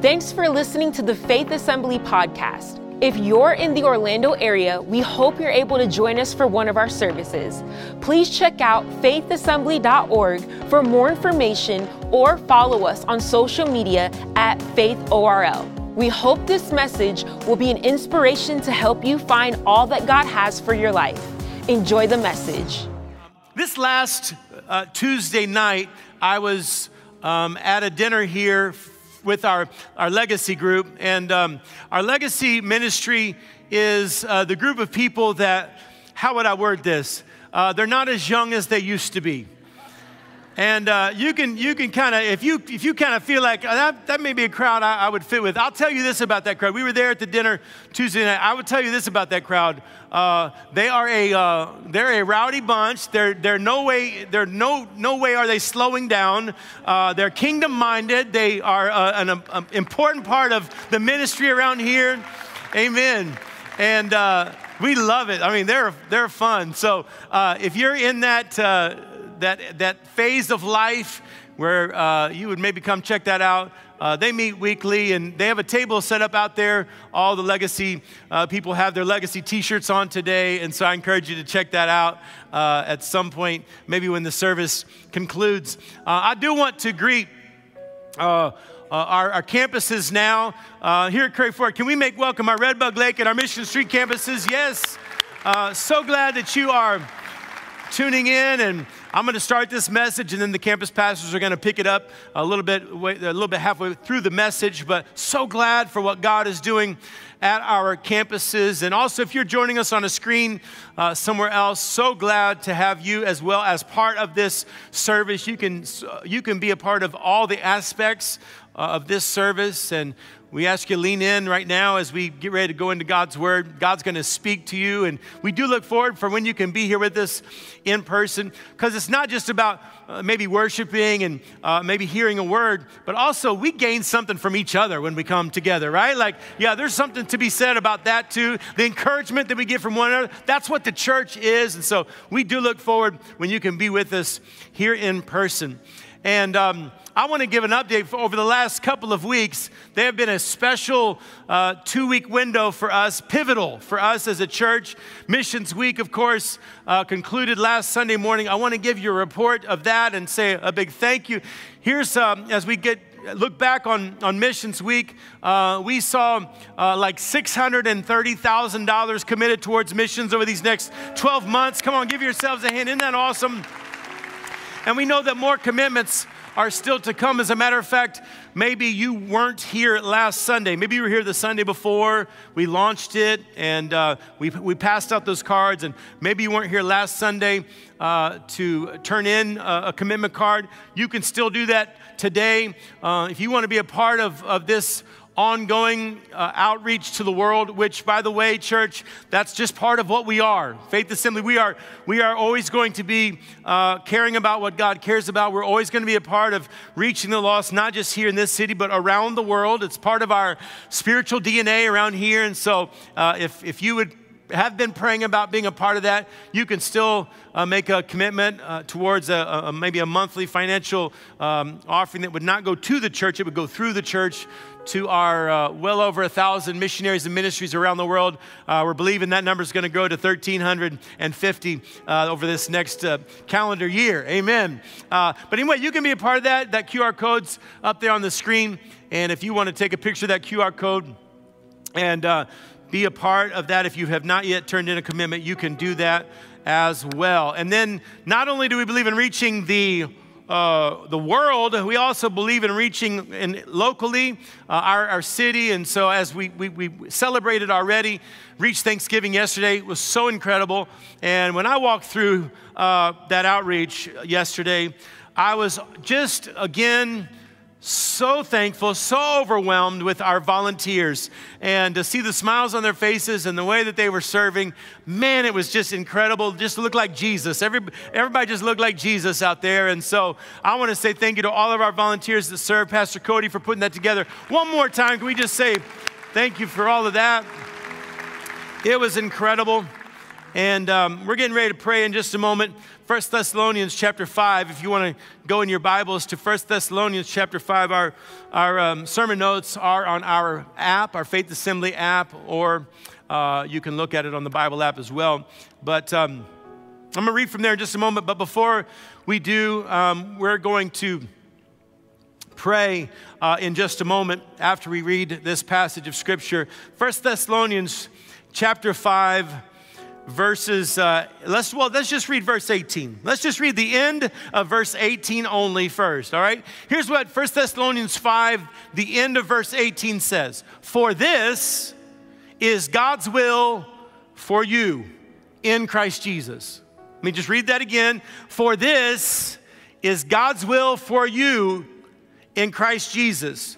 Thanks for listening to the Faith Assembly podcast. If you're in the Orlando area, we hope you're able to join us for one of our services. Please check out faithassembly.org for more information or follow us on social media at faithorl. We hope this message will be an inspiration to help you find all that God has for your life. Enjoy the message. This last uh, Tuesday night, I was um, at a dinner here with our, our legacy group. And um, our legacy ministry is uh, the group of people that, how would I word this? Uh, they're not as young as they used to be. And uh, you can, you can kind of, if you, if you kind of feel like uh, that, that may be a crowd I, I, would fit with, I'll tell you this about that crowd. We were there at the dinner Tuesday night. I would tell you this about that crowd. Uh, they are a, uh, they're a rowdy bunch. They're, they're no way, they're no, no way are they slowing down. Uh, they're kingdom minded. They are uh, an um, important part of the ministry around here. Amen. And we love it. I mean, they're, they're fun. So if you're in that, that, that phase of life where uh, you would maybe come check that out. Uh, they meet weekly and they have a table set up out there. All the legacy uh, people have their legacy t shirts on today. And so I encourage you to check that out uh, at some point, maybe when the service concludes. Uh, I do want to greet. Uh, our, our, campuses now here at Curry Ford. Can we make welcome our Redbug Lake and our Mission Street campuses? Yes. so glad that you are tuning in and I'm going to start this message, and then the campus pastors are going to pick it up a little bit, a little bit halfway through the message. But so glad for what God is doing at our campuses, and also if you're joining us on a screen uh, somewhere else, so glad to have you as well as part of this service. You can you can be a part of all the aspects uh, of this service, and we ask you to lean in right now as we get ready to go into God's Word. God's going to speak to you, and we do look forward for when you can be here with us in person, because it's not just about uh, maybe worshiping and uh, maybe hearing a word, but also we gain something from each other when we come together, right? Like, yeah, there's something to be said about that too. The encouragement that we get from one another, that's what the church is, and so we do look forward when you can be with us here in person. And um, I want to give an update over the last couple of weeks. They have been a special uh, two week window for us, pivotal for us as a church. Missions Week, of course, uh, concluded last Sunday morning. I want to give you a report of that and say a big thank you. Here's, um, as we get look back on, on Missions Week, uh, we saw uh, like $630,000 committed towards missions over these next 12 months. Come on, give yourselves a hand. Isn't that awesome? And we know that more commitments are still to come. As a matter of fact, maybe you weren't here last Sunday. Maybe you were here the Sunday before. We launched it and uh, we, we passed out those cards. And maybe you weren't here last Sunday uh, to turn in a, a, commitment card. You can still do that today. Uh, if you want to be a part of, of this ongoing uh, outreach to the world which by the way church that's just part of what we are. Faith assembly we are we are always going to be uh, caring about what god cares about. We're always going to be a part of reaching the lost not just here in this city but around the world. It's part of our spiritual dna around here. And so uh, if, if you would have been praying about being a part of that, you can still uh, make a commitment uh, towards a, a, maybe a monthly financial um, offering that would not go to the church, it would go through the church to our uh, well over a thousand missionaries and ministries around the world. Uh, we're believing that number is going to grow to 1,350 uh, over this next uh, calendar year. Amen. but anyway, you can be a part of that. That QR code's up there on the screen. And if you want to take a picture of that QR code, and be a part of that. If you have not yet turned in a commitment, you can do that as well. And then, not only do we believe in reaching the uh, the world, we also believe in reaching in locally uh, our, our city. And so, as we, we, we celebrated already, reached Thanksgiving yesterday, was so incredible. And when I walked through uh, that outreach yesterday, I was just again so thankful, so overwhelmed with our volunteers and to see the smiles on their faces and the way that they were serving. Man, it was just incredible. Just looked like Jesus. Every, everybody just looked like Jesus out there. And so I want to say thank you to all of our volunteers that serve, Pastor Cody, for putting that together. One more time, can we just say thank you for all of that? It was incredible. And um, we're getting ready to pray in just a moment. 1 Thessalonians chapter 5, if you want to go in your Bibles to 1 Thessalonians chapter 5, our, our um, sermon notes are on our app, our Faith Assembly app, or uh, you can look at it on the Bible app as well. But um, I'm going to read from there in just a moment. But before we do, um, we're going to pray uh, in just a moment after we read this passage of Scripture. 1 Thessalonians chapter 5 verses uh, let's well let's just read verse 18 let's just read the end of verse 18 only first all right? Here's what 1 thessalonians 5 the end of verse 18 says. For this is god's will for you in christ jesus. Let me just read that again. For this is god's will for you in Christ Jesus.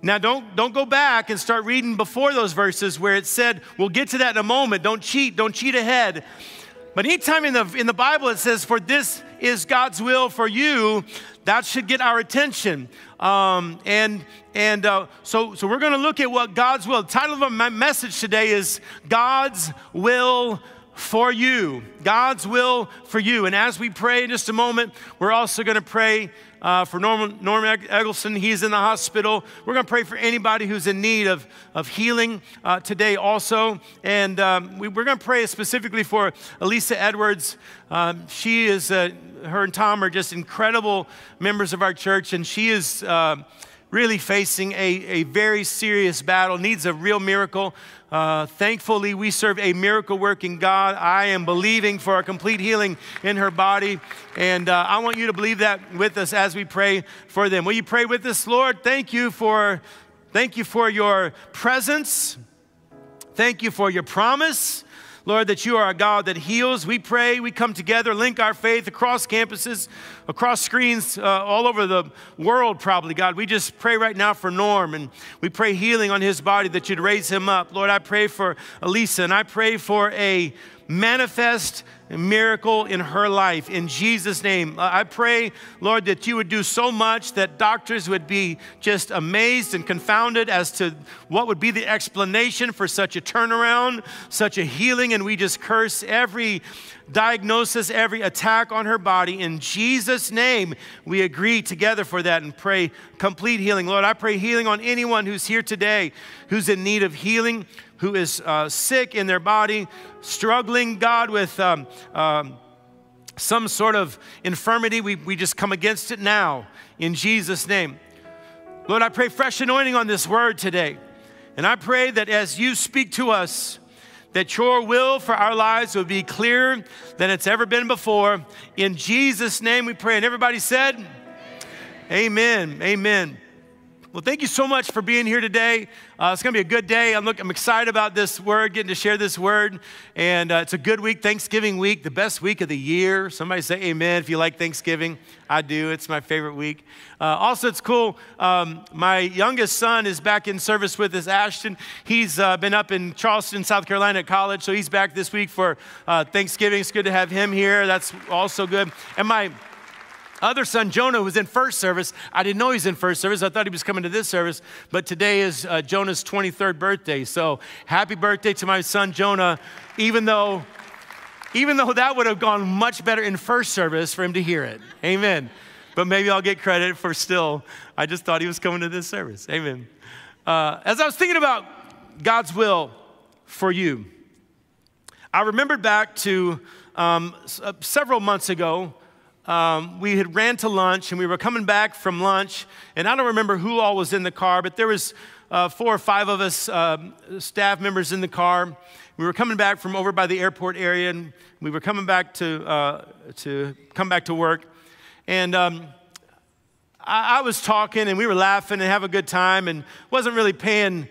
Now, don't, don't go back and start reading before those verses where it said, we'll get to that in a moment. Don't cheat, don't cheat ahead. But anytime in the, in the Bible it says, for this is God's will for you, that should get our attention. Um, and and uh, so, so we're going to look at what God's will. The title of my message today is God's Will for You. God's Will for You. And as we pray in just a moment, we're also going to pray uh, for Norman, Norman Eggleston. He's in the hospital. We're going to pray for anybody who's in need of, of healing uh, today also. And um, we, are going to pray specifically for Elisa Edwards. Um, she is, uh, her and Tom are just incredible members of our church, and she is uh, really facing a, a very serious battle, needs a real miracle. Uh, thankfully, we serve a miracle working God. I am believing for a complete healing in her body. And uh, I want you to believe that with us as we pray for them. Will you pray with us, Lord? Thank you for, thank you for your presence. Thank you for your promise. Lord, that you are a God that heals. We pray, we come together, link our faith across campuses, across screens, uh, all over the world, probably, God. We just pray right now for Norm and we pray healing on his body that you'd raise him up. Lord, I pray for Elisa and I pray for a manifest miracle in her life in Jesus' name. I pray, Lord, that you would do so much that doctors would be just amazed and confounded as to what would be the explanation for such a turnaround, such a healing. And we just curse every diagnosis, every attack on her body. In Jesus' name, we agree together for that and pray complete healing. Lord, I pray healing on anyone who's here today who's in need of healing who is uh, sick in their body, struggling, God, with um, um, some sort of infirmity, we, we just come against it now in Jesus' name. Lord, I pray fresh anointing on this word today. And I pray that as you speak to us, that your will for our lives will be clearer than it's ever been before. In Jesus' name we pray. And everybody said, Amen. Amen. Well, thank you so much for being here today. Uh, it's going to be a good day. I'm, look, I'm excited about this word, getting to share this word. And uh, it's a good week, Thanksgiving week, the best week of the year. Somebody say amen if you like Thanksgiving. I do. It's my favorite week. Uh, also, it's cool. Um, my youngest son is back in service with us, Ashton. He's uh, been up in Charleston, South Carolina at college, so he's back this week for uh, Thanksgiving. It's good to have him here. That's also good. And my other son, Jonah, was in first service. I didn't know he was in first service. I thought he was coming to this service. But today is uh, Jonah's 23rd birthday. So happy birthday to my son, Jonah, even though, even though that would have gone much better in first service for him to hear it. Amen. But maybe I'll get credit for still, I just thought he was coming to this service. Amen. Uh, as I was thinking about God's will for you, I remembered back to um, uh, several months ago um, we had ran to lunch and we were coming back from lunch and i don't remember who all was in the car but there was uh, four or five of us uh, staff members in the car. We were coming back from over by the airport area and we were coming back to, uh, to come back to work. And um, I, I was talking and we were laughing and having a good time and wasn't really paying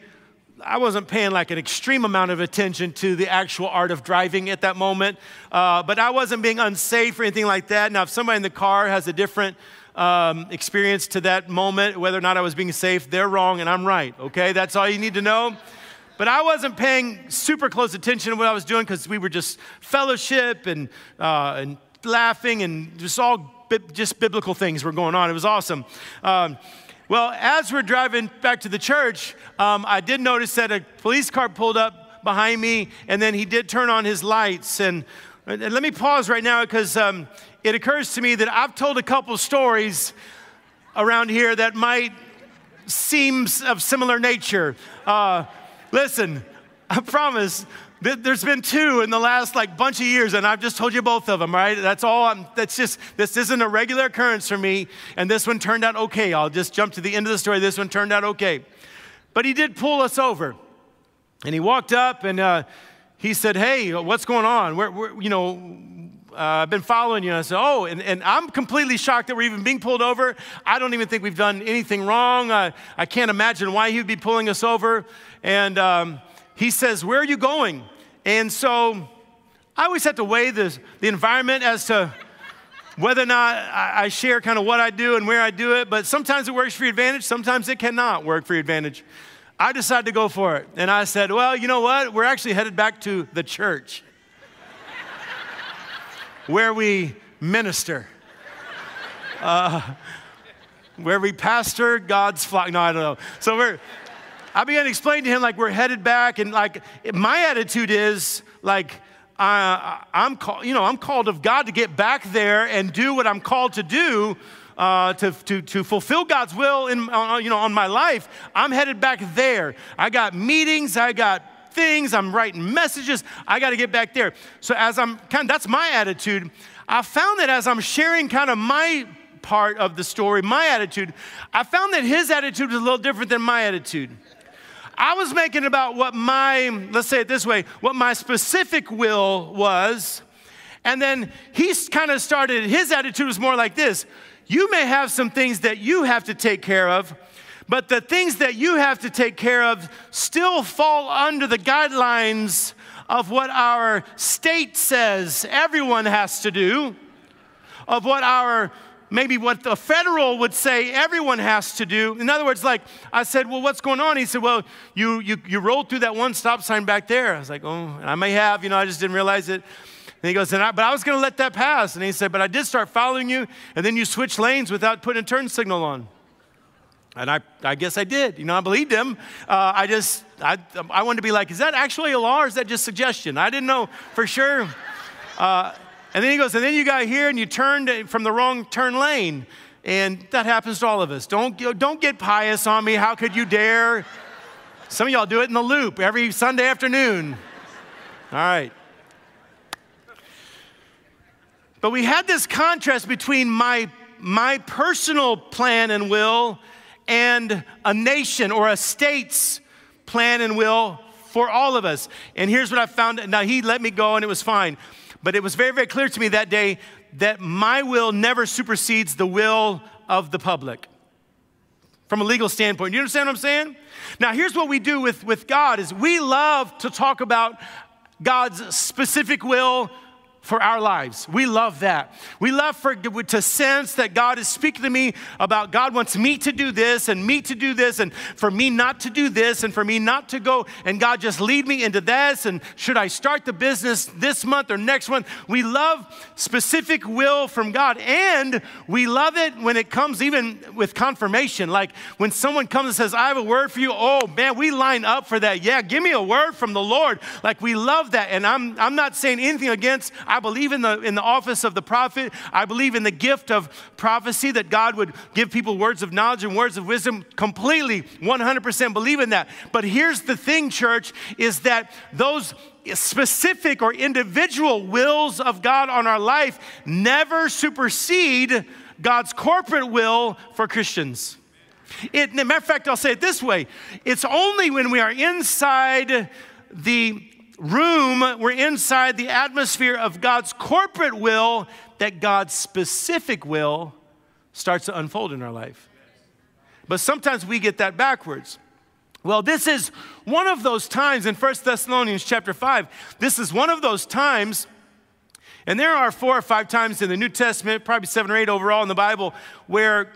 I wasn't paying like an extreme amount of attention to the actual art of driving at that moment, uh, but I wasn't being unsafe or anything like that. Now, if somebody in the car has a different um, experience to that moment, whether or not I was being safe, they're wrong and I'm right, okay? That's all you need to know. But I wasn't paying super close attention to what I was doing because we were just fellowship and, uh, and laughing and just all bi- just biblical things were going on. It was awesome. Um, well, as we're driving back to the church, um, I did notice that a police car pulled up behind me, and then he did turn on his lights. And, and let me pause right now because um, it occurs to me that I've told a couple stories around here that might seem of similar nature. Uh, listen, I promise there's been two in the last like bunch of years, and I've just told you both of them, right? That's all. I'm, that's just this isn't a regular occurrence for me, and this one turned out okay. I'll just jump to the end of the story. This one turned out okay, but he did pull us over, and he walked up and uh, he said, "Hey, what's going on? We're, we're you know." Uh, I've been following you. And I said, Oh, and, and, I'm completely shocked that we're even being pulled over. I don't even think we've done anything wrong. Uh, I can't imagine why he would be pulling us over. And um, he says, Where are you going? And so I always have to weigh the, the environment as to whether or not I, I share kind of what I do and where I do it. But sometimes it works for your advantage, sometimes it cannot work for your advantage. I decided to go for it. And I said, Well, you know what? We're actually headed back to the church where we minister. Uh, where we pastor God's flock. No, I don't know. So we're, I began to explain to him like we're headed back, and like my attitude is like uh, I'm called, you know, I'm called of God to get back there and do what I'm called to do. Uh, to, to, to fulfill God's will in, uh, you know, on my life, I'm headed back there. I got meetings, I got things, I'm writing messages, I got to get back there. So, as I'm kind of, that's my attitude. I found that as I'm sharing kind of my part of the story, my attitude, I found that his attitude was a little different than my attitude. I was making about what my, let's say it this way, what my specific will was. And then he kind of started, his attitude was more like this You may have some things that you have to take care of, but the things that you have to take care of still fall under the guidelines of what our state says everyone has to do, of what our maybe what the federal would say everyone has to do. In other words, like I said, well, what's going on? He said, well, you, you, you rolled through that one stop sign back there. I was like, oh, I may have, you know, I just didn't realize it. And he goes, and I, but I was going to let that pass. And he said, but I did start following you, and then you switched lanes without putting a turn signal on. And I, I guess I did. You know, I believed him. Uh, I just, I, I wanted to be like, is that actually a law or is that just suggestion? I didn't know for sure. Uh, and then he goes, and then you got here and you turned from the wrong turn lane. And that happens to all of us. Don't, don't get pious on me. How could you dare? Some of y'all do it in the loop every Sunday afternoon. All right. But we had this contrast between my, my personal plan and will and a nation or a state's plan and will for all of us. And here's what I found. Now, he let me go and it was fine. But it was very, very clear to me that day that my will never supersedes the will of the public from a legal standpoint. You understand what I'm saying? Now, here's what we do with, with God is we love to talk about God's specific will for our lives. We love that. We love for, to sense that God is speaking to me about God wants me to do this and me to do this and for me not to do this and for me not to go and God just lead me into this and should I start the business this month or next month? We love specific will from God and we love it when it comes even with confirmation. Like when someone comes and says, I have a word for you. Oh man, we line up for that. Yeah, give me a word from the Lord. Like we love that. And I'm, I'm not saying anything against, believe in the, in the office of the prophet. I believe in the gift of prophecy that God would give people words of knowledge and words of wisdom. Completely, 100% believe in that. But here's the thing, church, is that those specific or individual wills of God on our life never supersede God's corporate will for Christians. It, matter of fact, I'll say it this way it's only when we are inside the room, we're inside the atmosphere of God's corporate will that God's specific will starts to unfold in our life. But sometimes we get that backwards. Well, this is one of those times in 1 Thessalonians chapter 5. This is one of those times, and there are four or five times in the New Testament, probably seven or eight overall in the Bible, where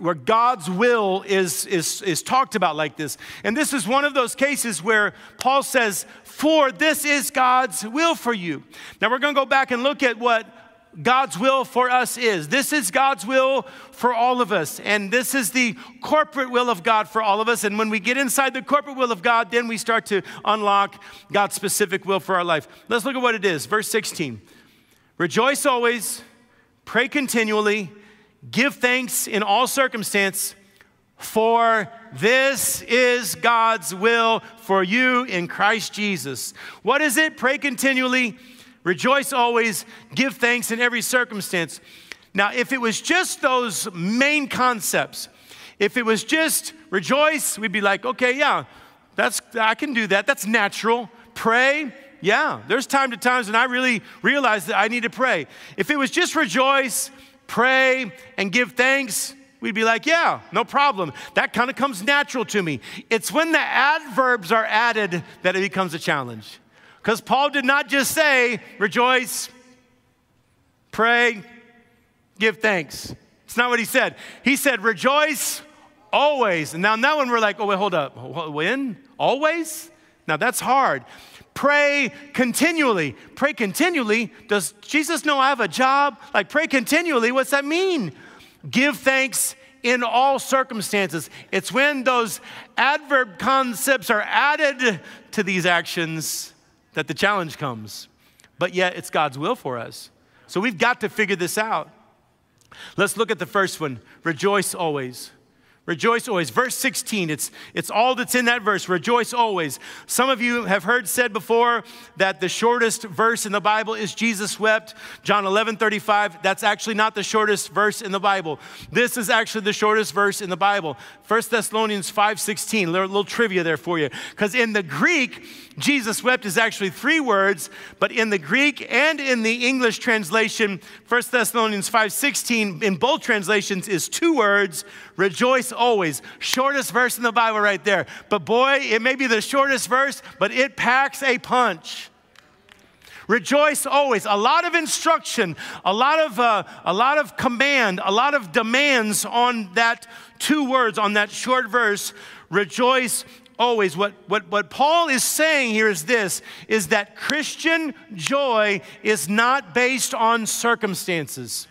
where God's will is, is, is talked about like this. And this is one of those cases where Paul says, For this is God's will for you. Now we're going to go back and look at what God's will for us is. This is God's will for all of us. And this is the corporate will of God for all of us. And when we get inside the corporate will of God, then we start to unlock God's specific will for our life. Let's look at what it is. Verse 16 Rejoice always, pray continually, give thanks in all circumstance, for this is God's will for you in Christ Jesus. What is it? Pray continually Rejoice always, give thanks in every circumstance. Now, if it was just those main concepts, if it was just rejoice, we'd be like, okay, yeah, that's I can do that. That's natural. Pray, yeah. There's time to times when I really realize that I need to pray. If it was just rejoice, pray, and give thanks, we'd be like, yeah, no problem. That kind of comes natural to me. It's when the adverbs are added that it becomes a challenge. Because Paul did not just say, rejoice, pray, give thanks. It's not what he said. He said, rejoice always. And now, now when we're like, oh, wait, hold up. When? Always? Now that's hard. Pray continually. Pray continually. Does Jesus know I have a job? Like, pray continually. What's that mean? Give thanks in all circumstances. It's when those adverb concepts are added to these actions that the challenge comes. But yet, it's God's will for us. So we've got to figure this out. Let's look at the first one rejoice always. Rejoice always. Verse 16, it's, it's all that's in that verse. Rejoice always. Some of you have heard said before that the shortest verse in the Bible is Jesus wept. John 11, 35. That's actually not the shortest verse in the Bible. This is actually the shortest verse in the Bible. 1 Thessalonians 5, 16. A little, little trivia there for you. Because in the Greek, Jesus wept is actually three words, but in the Greek and in the English translation, 1 Thessalonians 5, 16, in both translations is two words Rejoice always. Shortest verse in the Bible right there. But boy, it may be the shortest verse, but it packs a punch. Rejoice always. A lot of instruction, a lot of, uh, a lot of command, a lot of demands on that two words, on that short verse. Rejoice always. What, what, what Paul is saying here is this is that Christian joy is not based on circumstances.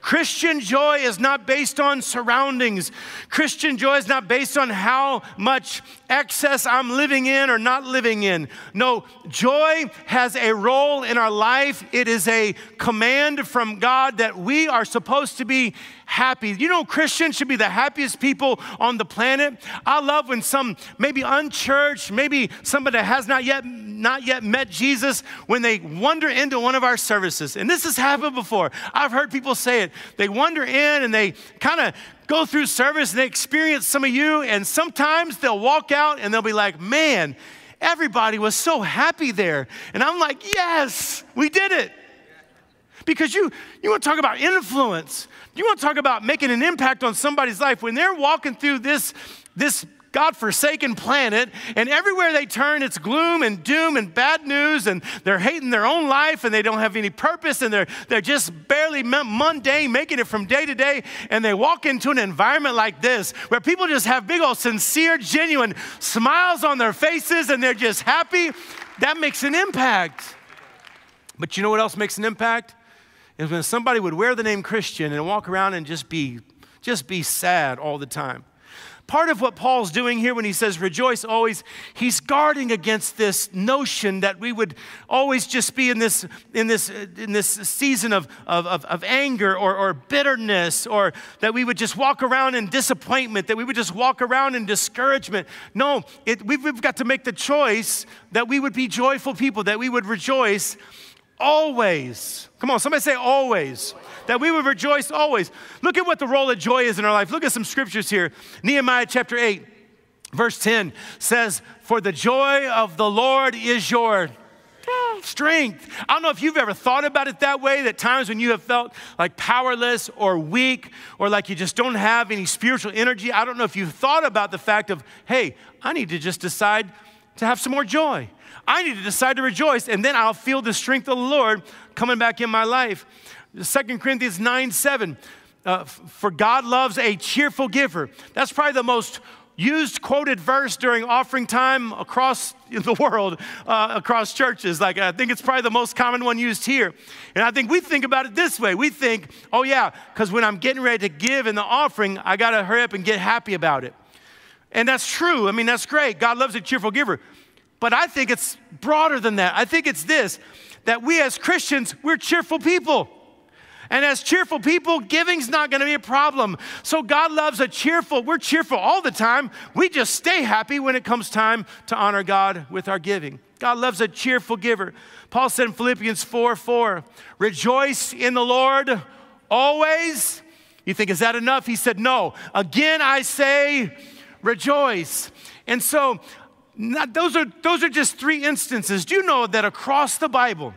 Christian joy is not based on surroundings. Christian joy is not based on how much excess I'm living in or not living in. No, joy has a role in our life. It is a command from God that we are supposed to be happy. You know, Christians should be the happiest people on the planet. I love when some maybe unchurched, maybe somebody that has not yet not yet met Jesus, when they wander into one of our services. And this has happened before. I've heard people say it. They wander in and they kind of go through service and they experience some of you, and sometimes they'll walk out and they'll be like, man, everybody was so happy there. And I'm like, yes, we did it. Because you, you want to talk about influence. You want to talk about making an impact on somebody's life. When they're walking through this, this God forsaken planet, and everywhere they turn, it's gloom and doom and bad news, and they're hating their own life, and they don't have any purpose, and they're, they're just barely mundane, making it from day to day. And they walk into an environment like this where people just have big old sincere, genuine smiles on their faces, and they're just happy. That makes an impact. But you know what else makes an impact? Is when somebody would wear the name Christian and walk around and just be, just be sad all the time part of what Paul's doing here when he says rejoice always, he's guarding against this notion that we would always just be in this, in this, uh, in this season of, of, of, of anger or, or bitterness, or that we would just walk around in disappointment, that we would just walk around in discouragement. No, it, we've, we've got to make the choice that we would be joyful people, that we would rejoice always. Come on, somebody say always. That we would rejoice always. Look at what the role of joy is in our life. Look at some scriptures here. Nehemiah chapter 8, verse 10 says, For the joy of the Lord is your strength. I don't know if you've ever thought about it that way, that times when you have felt like powerless or weak or like you just don't have any spiritual energy. I don't know if you've thought about the fact of, hey, I need to just decide to have some more joy. I need to decide to rejoice, and then I'll feel the strength of the Lord coming back in my life. 2 Corinthians 9 7. Uh, for God loves a cheerful giver. That's probably the most used quoted verse during offering time across the world, uh, across churches. Like, I think it's probably the most common one used here. And I think we think about it this way we think, oh, yeah, because when I'm getting ready to give in the offering, I got to hurry up and get happy about it. And that's true. I mean, that's great. God loves a cheerful giver. But I think it's broader than that. I think it's this that we as Christians, we're cheerful people. And as cheerful people, giving's not to be a problem. So God loves a cheerful, we're cheerful all the time. We just stay happy when it comes time to honor God with our giving. God loves a cheerful giver. Paul said in Philippians 4 4, rejoice in the Lord always. You think, is that enough? He said, no. Again, I say, rejoice. And so, not, those, are, those are just three instances. Do you know that across the Bible,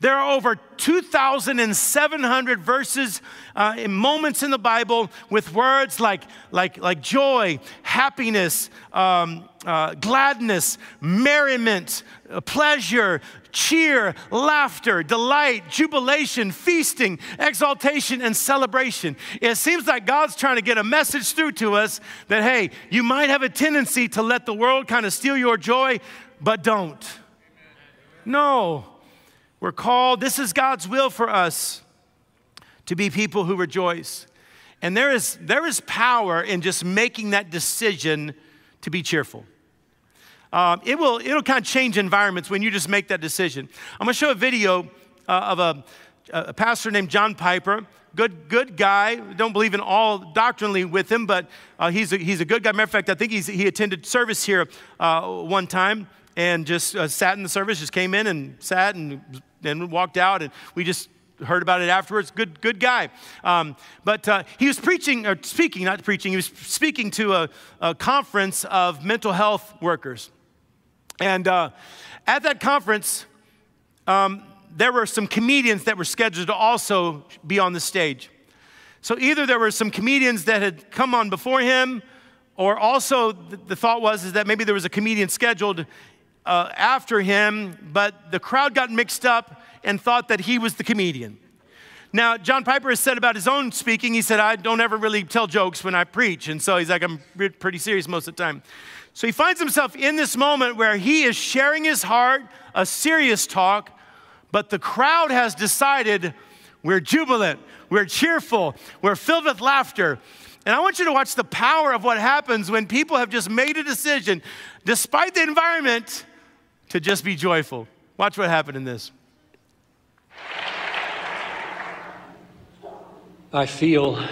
there are over 2,700 verses uh, in moments in the Bible with words like, like, like joy, happiness, um, uh, gladness, merriment, uh, pleasure, cheer, laughter, delight, jubilation, feasting, exaltation, and celebration. It seems like God's trying to get a message through to us that, hey, you might have a tendency to let the world kind of steal your joy, but don't. No. We're called, this is God's will for us to be people who rejoice. And there is, there is power in just making that decision to be cheerful. Um, it will it'll kind of change environments when you just make that decision. I'm going to show a video uh, of a, a pastor named John Piper. Good, good guy. Don't believe in all doctrinally with him, but uh, he's, a, he's a good guy. Matter of fact, I think he's, he attended service here uh, one time and just uh, sat in the service, just came in and sat and then walked out, and we just heard about it afterwards. Good, good guy. Um, but uh, he was preaching, or speaking, not preaching, he was speaking to a, a conference of mental health workers. And uh, at that conference, um, there were some comedians that were scheduled to also be on the stage. So either there were some comedians that had come on before him, or also the, the thought was is that maybe there was a comedian scheduled uh, after him, but the crowd got mixed up and thought that he was the comedian. Now, John Piper has said about his own speaking, he said, I don't ever really tell jokes when I preach. And so he's like, I'm pretty serious most of the time. So he finds himself in this moment where he is sharing his heart, a serious talk, but the crowd has decided we're jubilant, we're cheerful, we're filled with laughter. And I want you to watch the power of what happens when people have just made a decision, despite the environment, to just be joyful. Watch what happened in this. I feel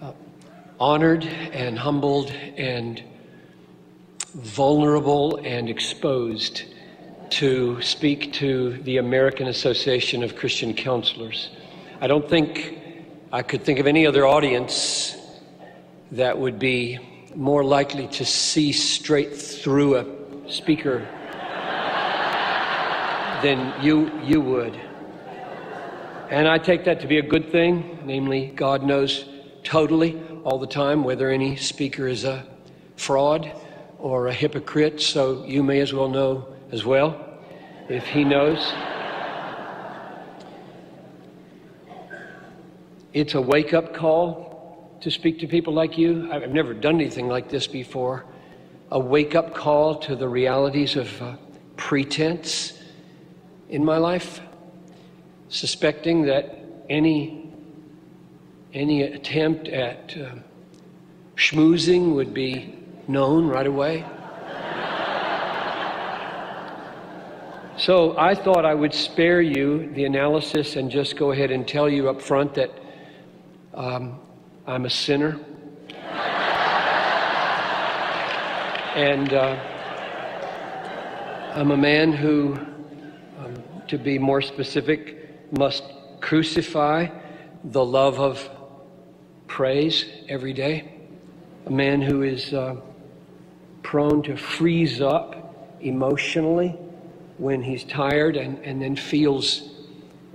uh, honored and humbled and vulnerable and exposed to speak to the American Association of Christian Counselors. I don't think I could think of any other audience that would be more likely to see straight through a speaker than you, you would. And I take that to be a good thing, namely, God knows totally all the time whether any speaker is a fraud or a hypocrite, so you may as well know as well if He knows. It's a wake up call to speak to people like you. I've never done anything like this before a wake up call to the realities of uh, pretense in my life, suspecting that any, any attempt at uh, schmoozing would be known right away. So I thought I would spare you the analysis and just go ahead and tell you up front that um, I'm a sinner. And uh, I'm a man who, um, to be more specific, must crucify the love of praise every day. A man who is uh, prone to freeze up emotionally when he's tired and, and then feels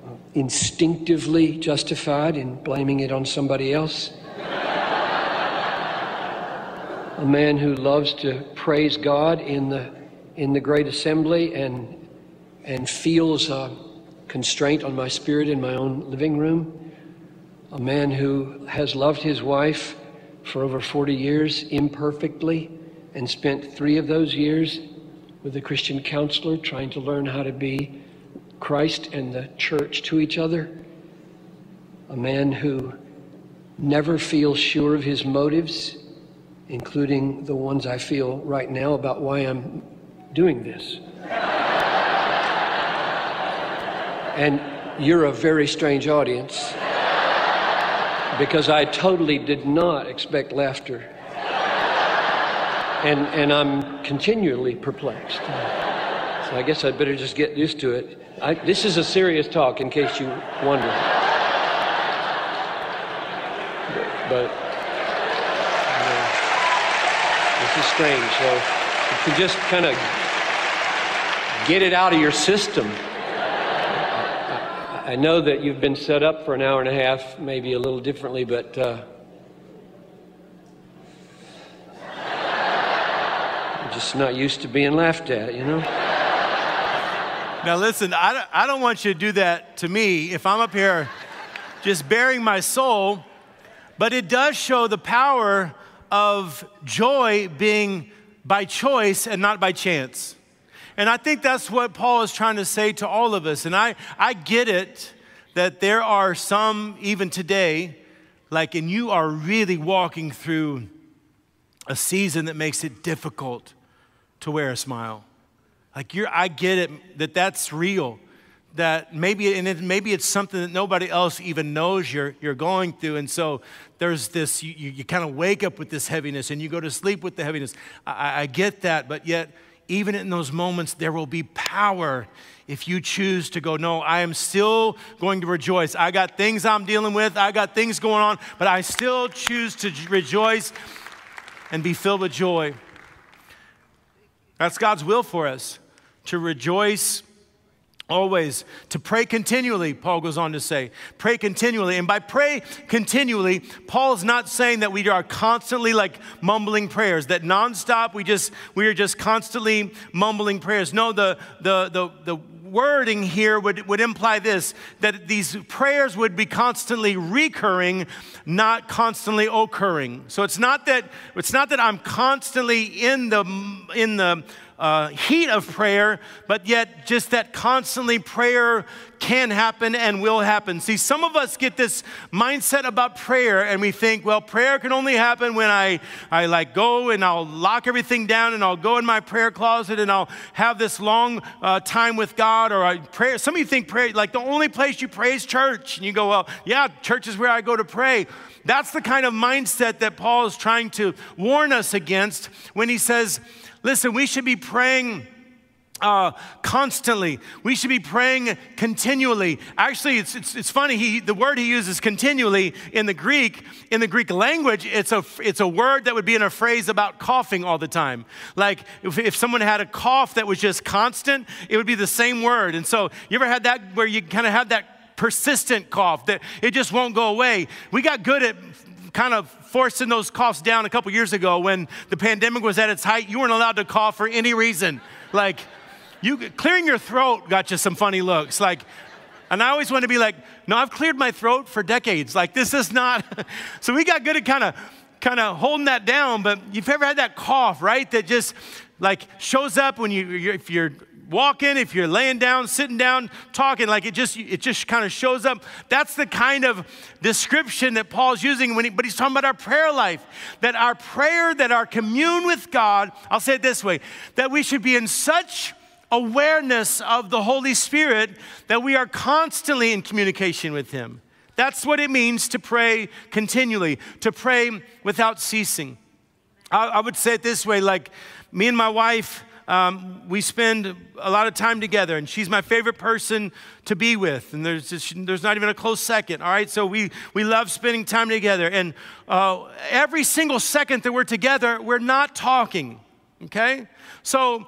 uh, instinctively justified in blaming it on somebody else a man who loves to praise God in the, in the great assembly and, and feels a constraint on my spirit in my own living room, a man who has loved his wife for over 40 years imperfectly and spent three of those years with a Christian counselor trying to learn how to be Christ and the church to each other. A man who never feels sure of his motives, including the ones I feel right now about why I'm doing this. and you're a very strange audience because I totally did not expect laughter. And, and I'm continually perplexed. So I guess I'd better just get used to it. I, this is a serious talk, in case you wonder. But, but you know, is strange. So you can just kind of get it out of your system. I know that you've been set up for an hour and a half, maybe a little differently, but uh, just not used to being laughed at, you know? Now, listen, I don't, I don't want you to do that to me if I'm up here just bearing my soul, but it does show the power of joy being by choice and not by chance. And I think that's what Paul is trying to say to all of us. And I, I get it that there are some, even today, like, and you are really walking through a season that makes it difficult to wear a smile. Like, you're, I get it that that's real. That maybe, and it, maybe it's something that nobody else even knows you're, you're going through. And so there's this, you, you, you kind of wake up with this heaviness and you go to sleep with the heaviness. I, I get that, but yet, even in those moments, there will be power if you choose to go, no, I am still going to rejoice. I got things I'm dealing with, I got things going on, but I still choose to rejoice and be filled with joy. That's God's will for us to rejoice Always to pray continually, Paul goes on to say. Pray continually. And by pray continually, Paul's not saying that we are constantly like mumbling prayers, that nonstop we just we are just constantly mumbling prayers. No, the the the, the wording here would, would imply this that these prayers would be constantly recurring, not constantly occurring. So it's not that it's not that I'm constantly in the in the uh, heat of prayer, but yet just that constantly prayer can happen and will happen. See, some of us get this mindset about prayer and we think, well, prayer can only happen when I, I like go and I'll lock everything down and I'll go in my prayer closet and I'll have this long uh, time with God or I pray. Some of you think prayer, like the only place you pray is church. And you go, well, yeah, church is where I go to pray. That's the kind of mindset that Paul is trying to warn us against when he says, Listen, we should be praying. Uh, constantly. We should be praying continually. Actually, it's, it's, it's funny, he, the word he uses continually in the Greek, in the Greek language, it's a, it's a word that would be in a phrase about coughing all the time. Like if, if someone had a cough that was just constant, it would be the same word. And so, you ever had that where you kind of have that persistent cough that it just won't go away? We got good at kind of forcing those coughs down a couple years ago when the pandemic was at its height. You weren't allowed to cough for any reason. Like, you clearing your throat got you some funny looks. Like, and I always want to be like, no, I've cleared my throat for decades. Like, this is not. so we got good at kind of kind of holding that down. But you've ever had that cough, right? That just like shows up when you, if you're walking, if you're laying down, sitting down, talking, like it just it just kind of shows up. That's the kind of description that Paul's using when he, but he's talking about our prayer life. That our prayer, that our commune with God, I'll say it this way, that we should be in such awareness of the Holy Spirit that we are constantly in communication with Him. That's what it means to pray continually, to pray without ceasing. I, I would say it this way like me and my wife, um, we spend a lot of time together, and she's my favorite person to be with. And there's, just, there's not even a close second, all right? So we, we love spending time together. And uh, every single second that we're together, we're not talking, okay? So,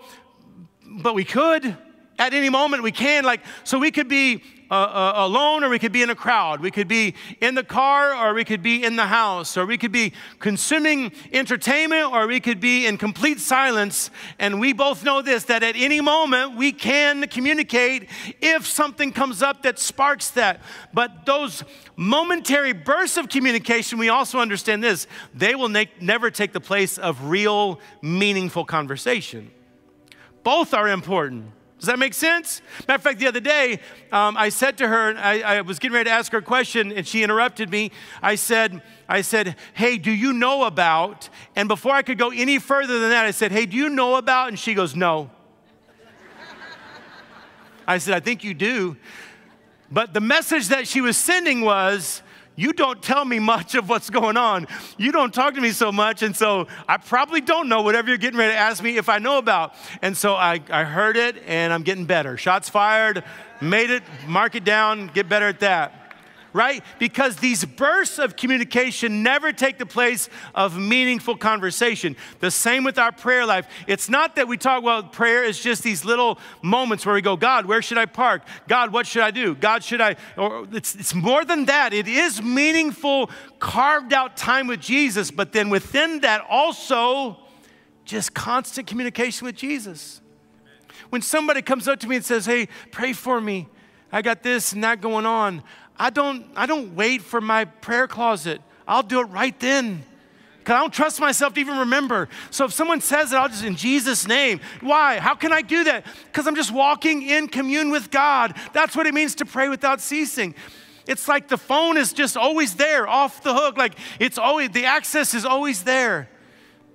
but we could. At any moment, we can. Like, so we could be uh, alone or we could be in a crowd. We could be in the car or we could be in the house or we could be consuming entertainment or we could be in complete silence. And we both know this that at any moment we can communicate if something comes up that sparks that. But those momentary bursts of communication, we also understand this they will ne- never take the place of real, meaningful conversation. Both are important. Does that make sense? Matter of fact, the other day, um, I said to her, I, I, was getting ready to ask her a question, and she interrupted me. I said, I said, hey, do you know about? And before I could go any further than that, I said, hey, do you know about? And she goes, no. I said, I think you do. But the message that she was sending was, you don't tell me much of what's going on. You don't talk to me so much. And so I probably don't know whatever you're getting ready to ask me if I know about. And so I, I heard it and I'm getting better. Shots fired, made it, mark it down, get better at that right? Because these bursts of communication never take the place of meaningful conversation. The same with our prayer life. It's not that we talk about prayer is just these little moments where we go, God, where should I park? God, what should I do? God, should I? Or it's, it's more than that. It is meaningful, carved out time with Jesus, but then within that also just constant communication with Jesus. When somebody comes up to me and says, Hey, pray for me. I got this and that going on. I don't, I don't wait for my prayer closet. I'll do it right then. Because I don't trust myself to even remember. So if someone says it, I'll just, in Jesus' name. Why? How can I do that? Because I'm just walking in commune with God. That's what it means to pray without ceasing. It's like the phone is just always there, off the hook. Like it's always, the access is always there.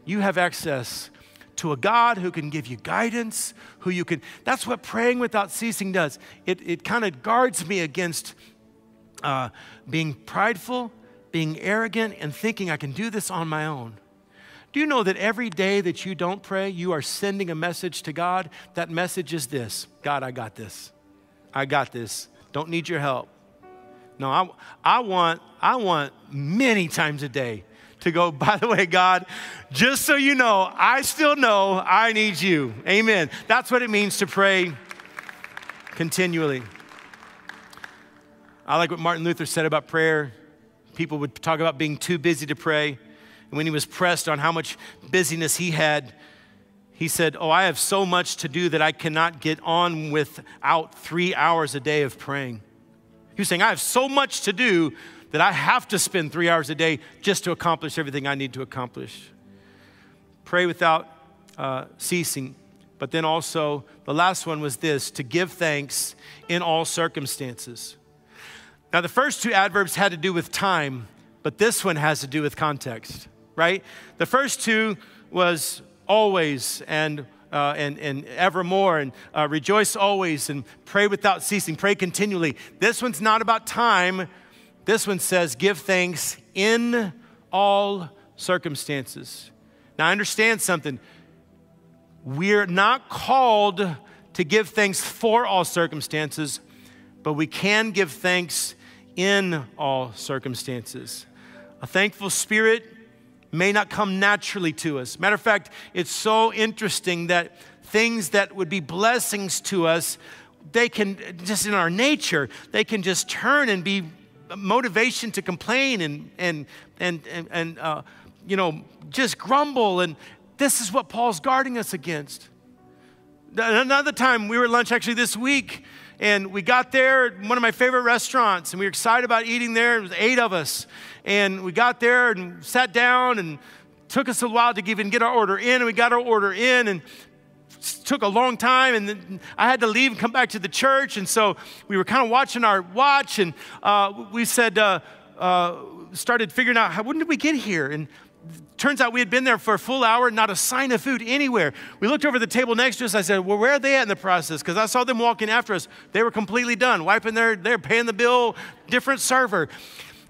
You have access to a God who can give you guidance, who you can, that's what praying without ceasing does. It, it kind of guards me against uh, being prideful, being arrogant, and thinking I can do this on my own. Do you know that every day that you don't pray, you are sending a message to God? That message is this God, I got this. I got this. Don't need your help. No, I, I, want, I want many times a day to go, by the way, God, just so you know, I still know I need you. Amen. That's what it means to pray continually. I like what Martin Luther said about prayer. People would talk about being too busy to pray. And when he was pressed on how much busyness he had, he said, Oh, I have so much to do that I cannot get on without three hours a day of praying. He was saying, I have so much to do that I have to spend three hours a day just to accomplish everything I need to accomplish. Pray without uh, ceasing. But then also, the last one was this to give thanks in all circumstances. Now, the first two adverbs had to do with time, but this one has to do with context, right? The first two was always and uh, and, and evermore, and uh, rejoice always, and pray without ceasing, pray continually. This one's not about time. This one says, give thanks in all circumstances. Now, I understand something. We're not called to give thanks for all circumstances, but we can give thanks in all circumstances. A thankful spirit may not come naturally to us. Matter of fact, it's so interesting that things that would be blessings to us, they can, just in our nature, they can just turn and be motivation to complain and, and, and, and, and uh, you know, just grumble. And this is what Paul's guarding us against. Another time, we were at lunch actually this week, and we got there, at one of my favorite restaurants, and we were excited about eating there. It was eight of us. And we got there and sat down, and took us a while to even get our order in, and we got our order in, and took a long time and i had to leave and come back to the church and so we were kind of watching our watch and uh, we said uh, uh, started figuring out how when did we get here and Turns out we had been there for a full hour, not a sign of food anywhere. We looked over the table next to us. I said, Well, where are they at in the process? Because I saw them walking after us. They were completely done, wiping their, they're paying the bill, different server.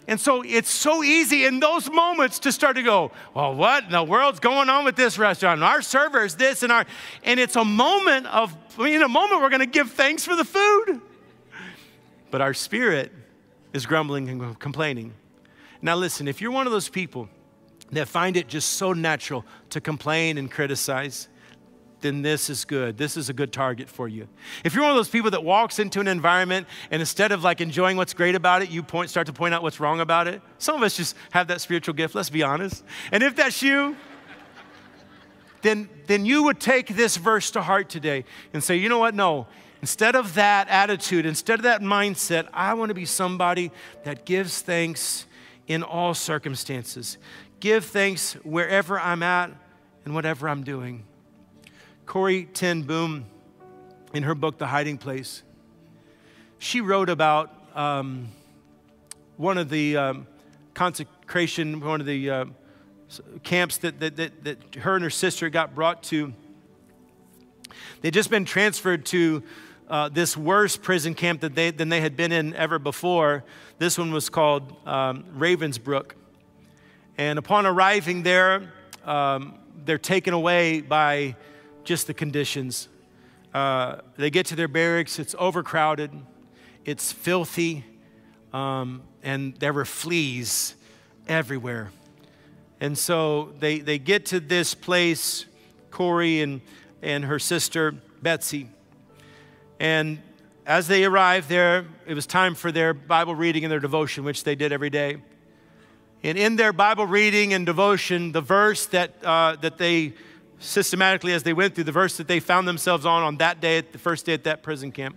And so it's so easy in those moments to start to go, well, what in the world's going on with this restaurant? Our server is this and our, and it's a moment of, I in a moment, we're going to give thanks for the food. But our spirit is grumbling and complaining. Now, listen, if you're one of those people that find it just so natural to complain and criticize, then this is good. This is a good target for you. If you're one of those people that walks into an environment and instead of like enjoying what's great about it, you point, start to point out what's wrong about it. Some of us just have that spiritual gift, let's be honest. And if that's you, then, then you would take this verse to heart today and say, you know what? No, instead of that attitude, instead of that mindset, I want to be somebody that gives thanks in all circumstances. Give thanks wherever I'm at and whatever I'm doing. Corrie ten Boom, in her book, The Hiding Place, she wrote about um, one of the um, consecration, one of the uh, camps that, that, that, that her and her sister got brought to. They'd just been transferred to uh, this worse prison camp that they, than they had been in ever before. This one was called um, Ravensbrück. And upon arriving there, um, they're taken away by just the conditions. Uh, they get to their barracks, it's overcrowded, it's filthy, um, and there were fleas everywhere. And so they, they get to this place, Corrie and, and her sister, Betsie. And as they arrived there, it was time for their Bible reading and their devotion, which they did every day. And in their Bible reading and devotion, the verse that, uh, that they systematically, as they went through, the verse that they found themselves on on that day, the first day at that prison camp,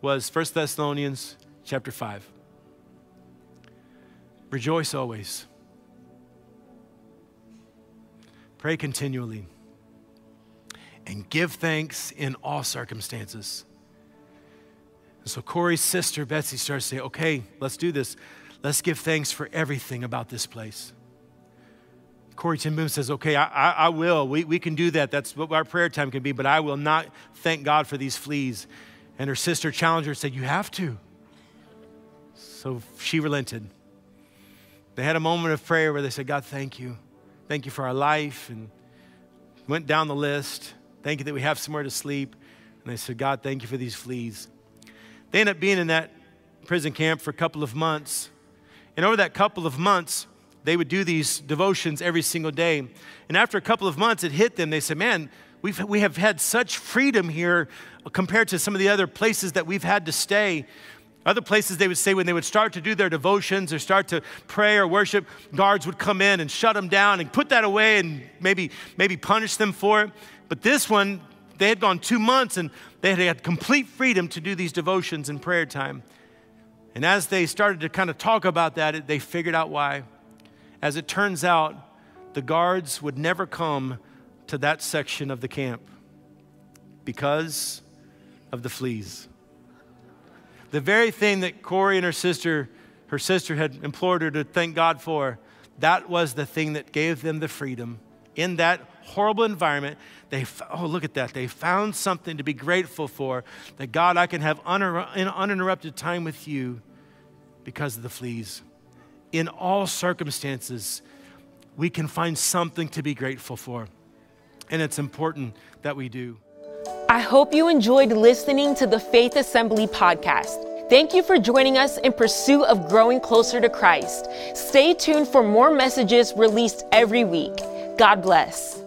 was 1 Thessalonians chapter 5. Rejoice always. Pray continually and give thanks in all circumstances. And so Corrie's sister, Betsie, starts to say, okay, let's do this. Let's give thanks for everything about this place. Corrie ten Boom says, okay, I, I, I, will. We, we can do that. That's what our prayer time can be, but I will not thank God for these fleas. And her sister challenged her said, You have to. So she relented. They had a moment of prayer where they said, God, thank you. Thank you for our life. And went down the list. Thank you that we have somewhere to sleep. And they said, God, thank you for these fleas. They ended up being in that prison camp for a couple of months. And over that couple of months, they would do these devotions every single day. And after a couple of months, it hit them. They said, Man, we've, we have had such freedom here compared to some of the other places that we've had to stay. Other places they would say when they would start to do their devotions or start to pray or worship, guards would come in and shut them down and put that away and maybe, maybe punish them for it. But this one, they had gone two months and they had had complete freedom to do these devotions and prayer time. And as they started to kind of talk about that, they figured out why. As it turns out, the guards would never come to that section of the camp because of the fleas. The very thing that Corrie and her sister, her sister had implored her to thank God for, that was the thing that gave them the freedom. In that horrible environment, they, oh, look at that. They found something to be grateful for. That God, I can have uninterrupted time with you because of the fleas. In all circumstances, we can find something to be grateful for. And it's important that we do. I hope you enjoyed listening to the Faith Assembly podcast. Thank you for joining us in pursuit of growing closer to Christ. Stay tuned for more messages released every week. God bless.